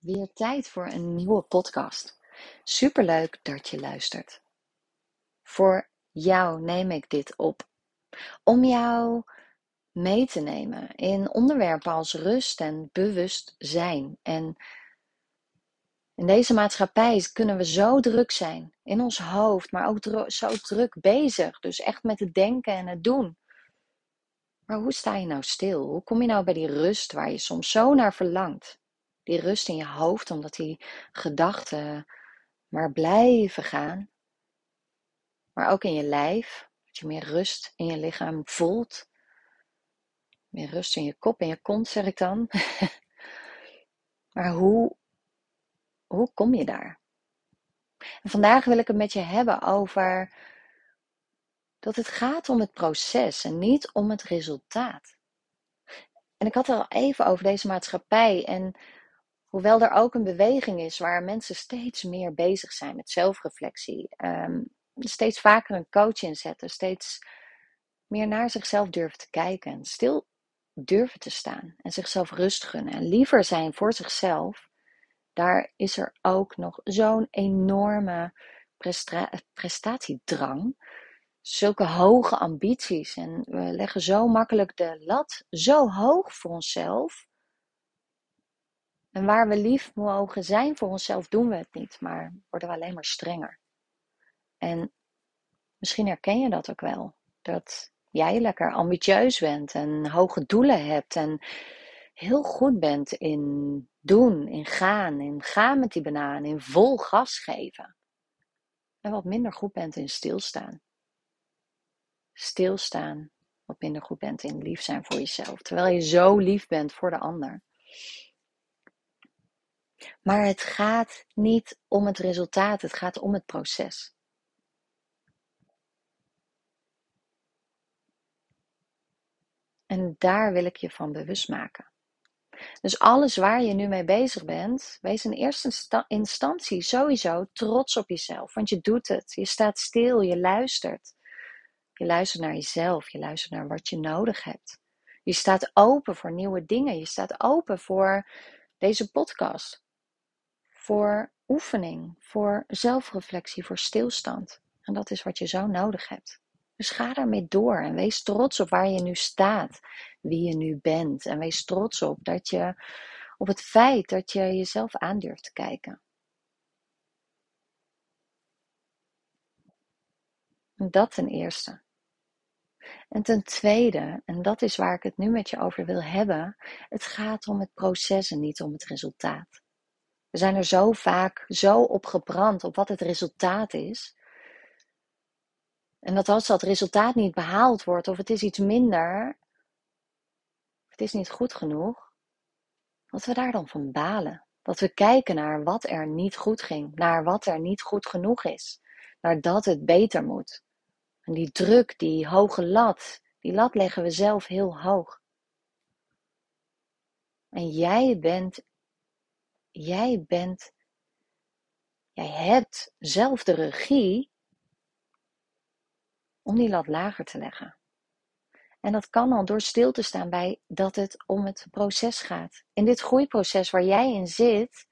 Weer tijd voor een nieuwe podcast. Superleuk dat je luistert. Voor jou neem ik dit op. Om jou mee te nemen in onderwerpen als rust en bewustzijn. En in deze maatschappij kunnen we zo druk zijn in ons hoofd, maar ook zo druk bezig. Dus echt met het denken en het doen. Maar hoe sta je nou stil? Hoe kom je nou bij die rust waar je soms zo naar verlangt? Die rust in je hoofd, omdat die gedachten maar blijven gaan. Maar ook in je lijf, dat je meer rust in je lichaam voelt. Meer rust in je kop en je kont, zeg ik dan. maar hoe, hoe kom je daar? Vandaag wil ik het met je hebben over dat het gaat om het proces en niet om het resultaat. En ik had het al even over deze maatschappij en hoewel er ook een beweging is waar mensen steeds meer bezig zijn met zelfreflectie, um, steeds vaker een coach inzetten, steeds meer naar zichzelf durven te kijken en stil durven te staan en zichzelf rust gunnen en liever zijn voor zichzelf, daar is er ook nog zo'n enorme prestatiedrang zulke hoge ambities en we leggen zo makkelijk de lat zo hoog voor onszelf. En waar we lief mogen zijn voor onszelf, doen we het niet, maar worden we alleen maar strenger. En misschien herken je dat ook wel. Dat jij lekker ambitieus bent en hoge doelen hebt en heel goed bent in doen, in gaan, in gaan met die banaan, in vol gas geven. En wat minder goed bent in stilstaan stilstaan wat minder goed bent in lief zijn voor jezelf. Terwijl je zo lief bent voor de ander. Maar het gaat niet om het resultaat, het gaat om het proces. En daar wil ik je van bewust maken. Dus alles waar je nu mee bezig bent, wees in eerste instantie sowieso trots op jezelf. Want je doet het. Je staat stil, je luistert. Je luistert naar jezelf, je luistert naar wat je nodig hebt. Je staat open voor nieuwe dingen. Je staat open voor deze podcast. Voor oefening, voor zelfreflectie, voor stilstand. En dat is wat je zo nodig hebt. Dus ga daarmee door en wees trots op waar je nu staat, wie je nu bent. En wees trots op dat je op het feit dat je jezelf aandurft te kijken. Dat ten eerste. En ten tweede, en dat is waar ik het nu met je over wil hebben, het gaat om het proces en niet om het resultaat. We zijn er zo vaak zo op gebrand op wat het resultaat is. En dat als dat resultaat niet behaald wordt of het is iets minder, het is niet goed genoeg, dat we daar dan van balen. Dat we kijken naar wat er niet goed ging, naar wat er niet goed genoeg is, naar dat het beter moet. En die druk, die hoge lat, die lat leggen we zelf heel hoog. En jij bent, jij bent, jij hebt zelf de regie om die lat lager te leggen. En dat kan al door stil te staan bij dat het om het proces gaat. In dit groeiproces waar jij in zit,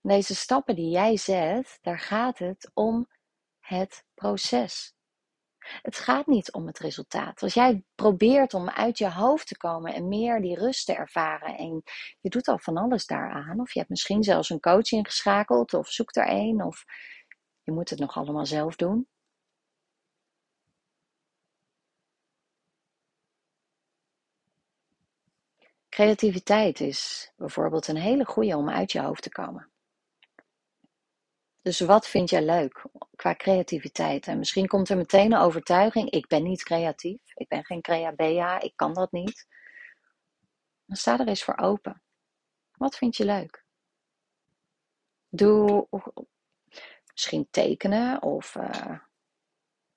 deze stappen die jij zet, daar gaat het om het proces. Het gaat niet om het resultaat. Als jij probeert om uit je hoofd te komen en meer die rust te ervaren en je doet al van alles daaraan, of je hebt misschien zelfs een coach ingeschakeld of zoekt er een, of je moet het nog allemaal zelf doen. Creativiteit is bijvoorbeeld een hele goede om uit je hoofd te komen. Dus wat vind jij leuk qua creativiteit? En misschien komt er meteen een overtuiging: ik ben niet creatief, ik ben geen crea ik kan dat niet. Dan sta er eens voor open. Wat vind je leuk? Doe misschien tekenen of uh,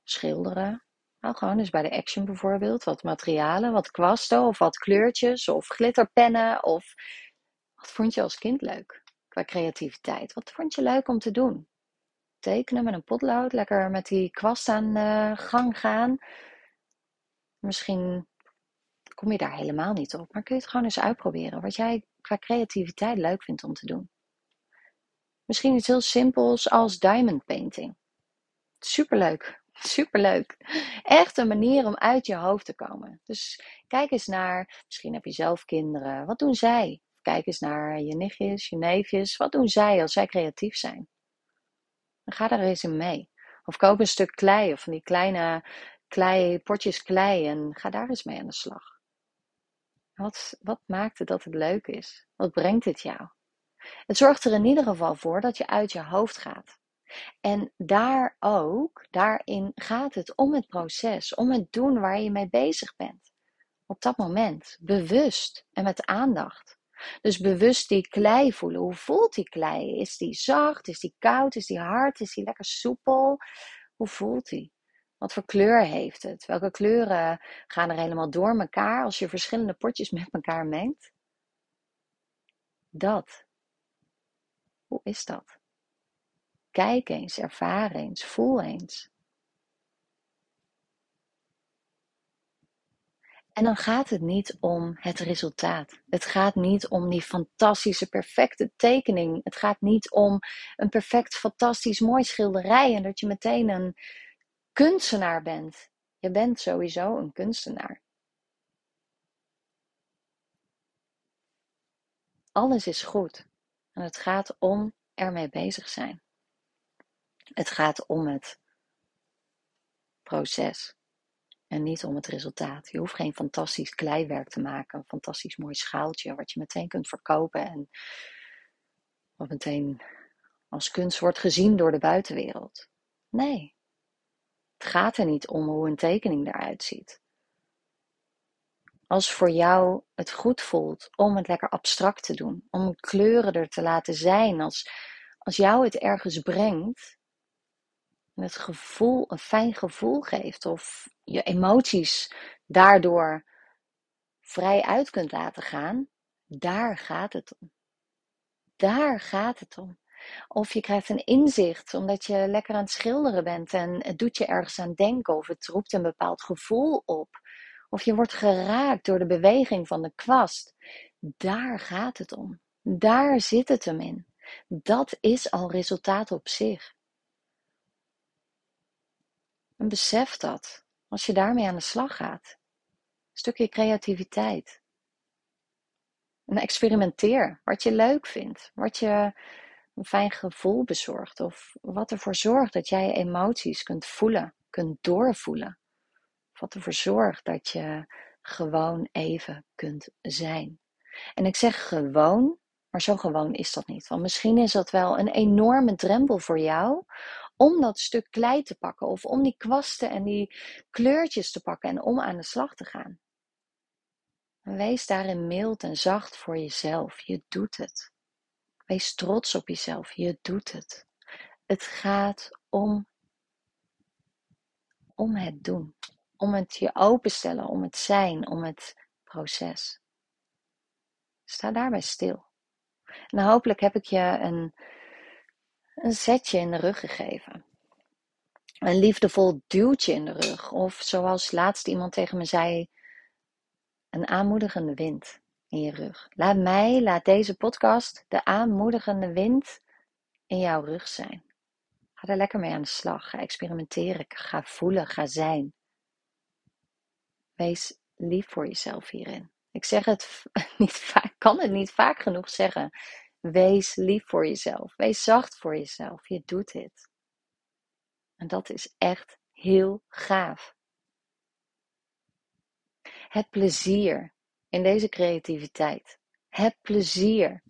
schilderen. Nou, gewoon eens bij de Action bijvoorbeeld. Wat materialen, wat kwasten of wat kleurtjes of glitterpennen. Of wat vond je als kind leuk? Qua creativiteit? Wat vond je leuk om te doen? Tekenen met een potlood, lekker met die kwast aan de gang gaan. Misschien kom je daar helemaal niet op, maar kun je het gewoon eens uitproberen. Wat jij qua creativiteit leuk vindt om te doen. Misschien iets heel simpels als diamond painting. Superleuk. Superleuk. Echt een manier om uit je hoofd te komen. Dus kijk eens naar, misschien heb je zelf kinderen. Wat doen zij? Kijk eens naar je nichtjes, je neefjes. Wat doen zij als zij creatief zijn? Ga daar eens in mee. Of koop een stuk klei of van die kleine klei, potjes klei en ga daar eens mee aan de slag. Wat, wat maakt het dat het leuk is? Wat brengt het jou? Het zorgt er in ieder geval voor dat je uit je hoofd gaat. En daar ook, daarin gaat het om het proces, om het doen waar je mee bezig bent. Op dat moment, bewust en met aandacht. Dus bewust die klei voelen. Hoe voelt die klei? Is die zacht? Is die koud? Is die hard? Is die lekker soepel? Hoe voelt die? Wat voor kleur heeft het? Welke kleuren gaan er helemaal door elkaar als je verschillende potjes met elkaar mengt? Dat. Hoe is dat? Kijk eens, ervaar eens, voel eens. En dan gaat het niet om het resultaat. Het gaat niet om die fantastische, perfecte tekening. Het gaat niet om een perfect, fantastisch, mooi schilderij en dat je meteen een kunstenaar bent. Je bent sowieso een kunstenaar. Alles is goed. En het gaat om ermee bezig zijn. Het gaat om het proces en niet om het resultaat. Je hoeft geen fantastisch kleiwerk te maken, een fantastisch mooi schaaltje wat je meteen kunt verkopen en wat meteen als kunst wordt gezien door de buitenwereld. Nee, het gaat er niet om hoe een tekening eruit ziet. Als voor jou het goed voelt om het lekker abstract te doen, om kleuren er te laten zijn, als, als jou het ergens brengt, en het gevoel, een fijn gevoel geeft of je emoties daardoor vrij uit kunt laten gaan, daar gaat het om. Daar gaat het om. Of je krijgt een inzicht omdat je lekker aan het schilderen bent en het doet je ergens aan denken of het roept een bepaald gevoel op. Of je wordt geraakt door de beweging van de kwast. Daar gaat het om. Daar zit het hem in. Dat is al resultaat op zich. En besef dat als je daarmee aan de slag gaat. Een stukje creativiteit. En experimenteer wat je leuk vindt, wat je een fijn gevoel bezorgt of wat ervoor zorgt dat jij je emoties kunt voelen, kunt doorvoelen. Of wat ervoor zorgt dat je gewoon even kunt zijn. En ik zeg gewoon, maar zo gewoon is dat niet. Want misschien is dat wel een enorme drempel voor jou om dat stuk klei te pakken of om die kwasten en die kleurtjes te pakken en om aan de slag te gaan. wees daarin mild en zacht voor jezelf. Je doet het. Wees trots op jezelf. Je doet het. Het gaat om, om het doen. Om het je openstellen, om het zijn, om het proces. Sta daarbij stil. En hopelijk heb ik je een een zetje in de rug gegeven. Een liefdevol duwtje in de rug. Of zoals laatst iemand tegen me zei, een aanmoedigende wind in je rug. Laat mij, laat deze podcast de aanmoedigende wind in jouw rug zijn. Ga er lekker mee aan de slag. Ga experimenteren. Ga voelen. Ga zijn. Wees lief voor jezelf hierin. Ik zeg het niet vaak, kan het niet vaak genoeg zeggen. Wees lief voor jezelf. Wees zacht voor jezelf. Je doet dit. En dat is echt heel gaaf. Het plezier in deze creativiteit. Het plezier.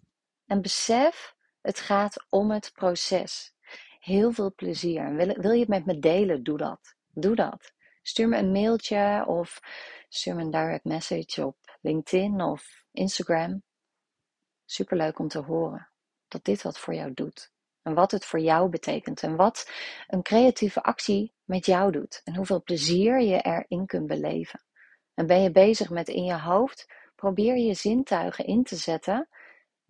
En besef, het gaat om het proces. Heel veel plezier. Wil, wil je het met me delen? Doe dat. Doe dat. Stuur me een mailtje of stuur me een direct message op LinkedIn of Instagram. Superleuk om te horen dat dit wat voor jou doet. En wat het voor jou betekent. En wat een creatieve actie met jou doet. En hoeveel plezier je erin kunt beleven. En ben je bezig met in je hoofd, probeer je zintuigen in te zetten.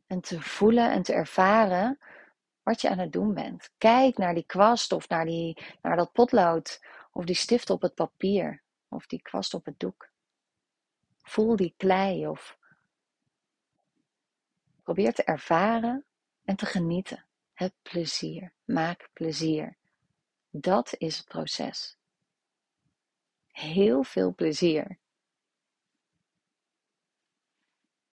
En te voelen en te ervaren wat je aan het doen bent. Kijk naar die kwast of naar, die, naar dat potlood. Of die stift op het papier. Of die kwast op het doek. Voel die klei of Probeer te ervaren en te genieten. Heb plezier. Maak plezier. Dat is het proces. Heel veel plezier.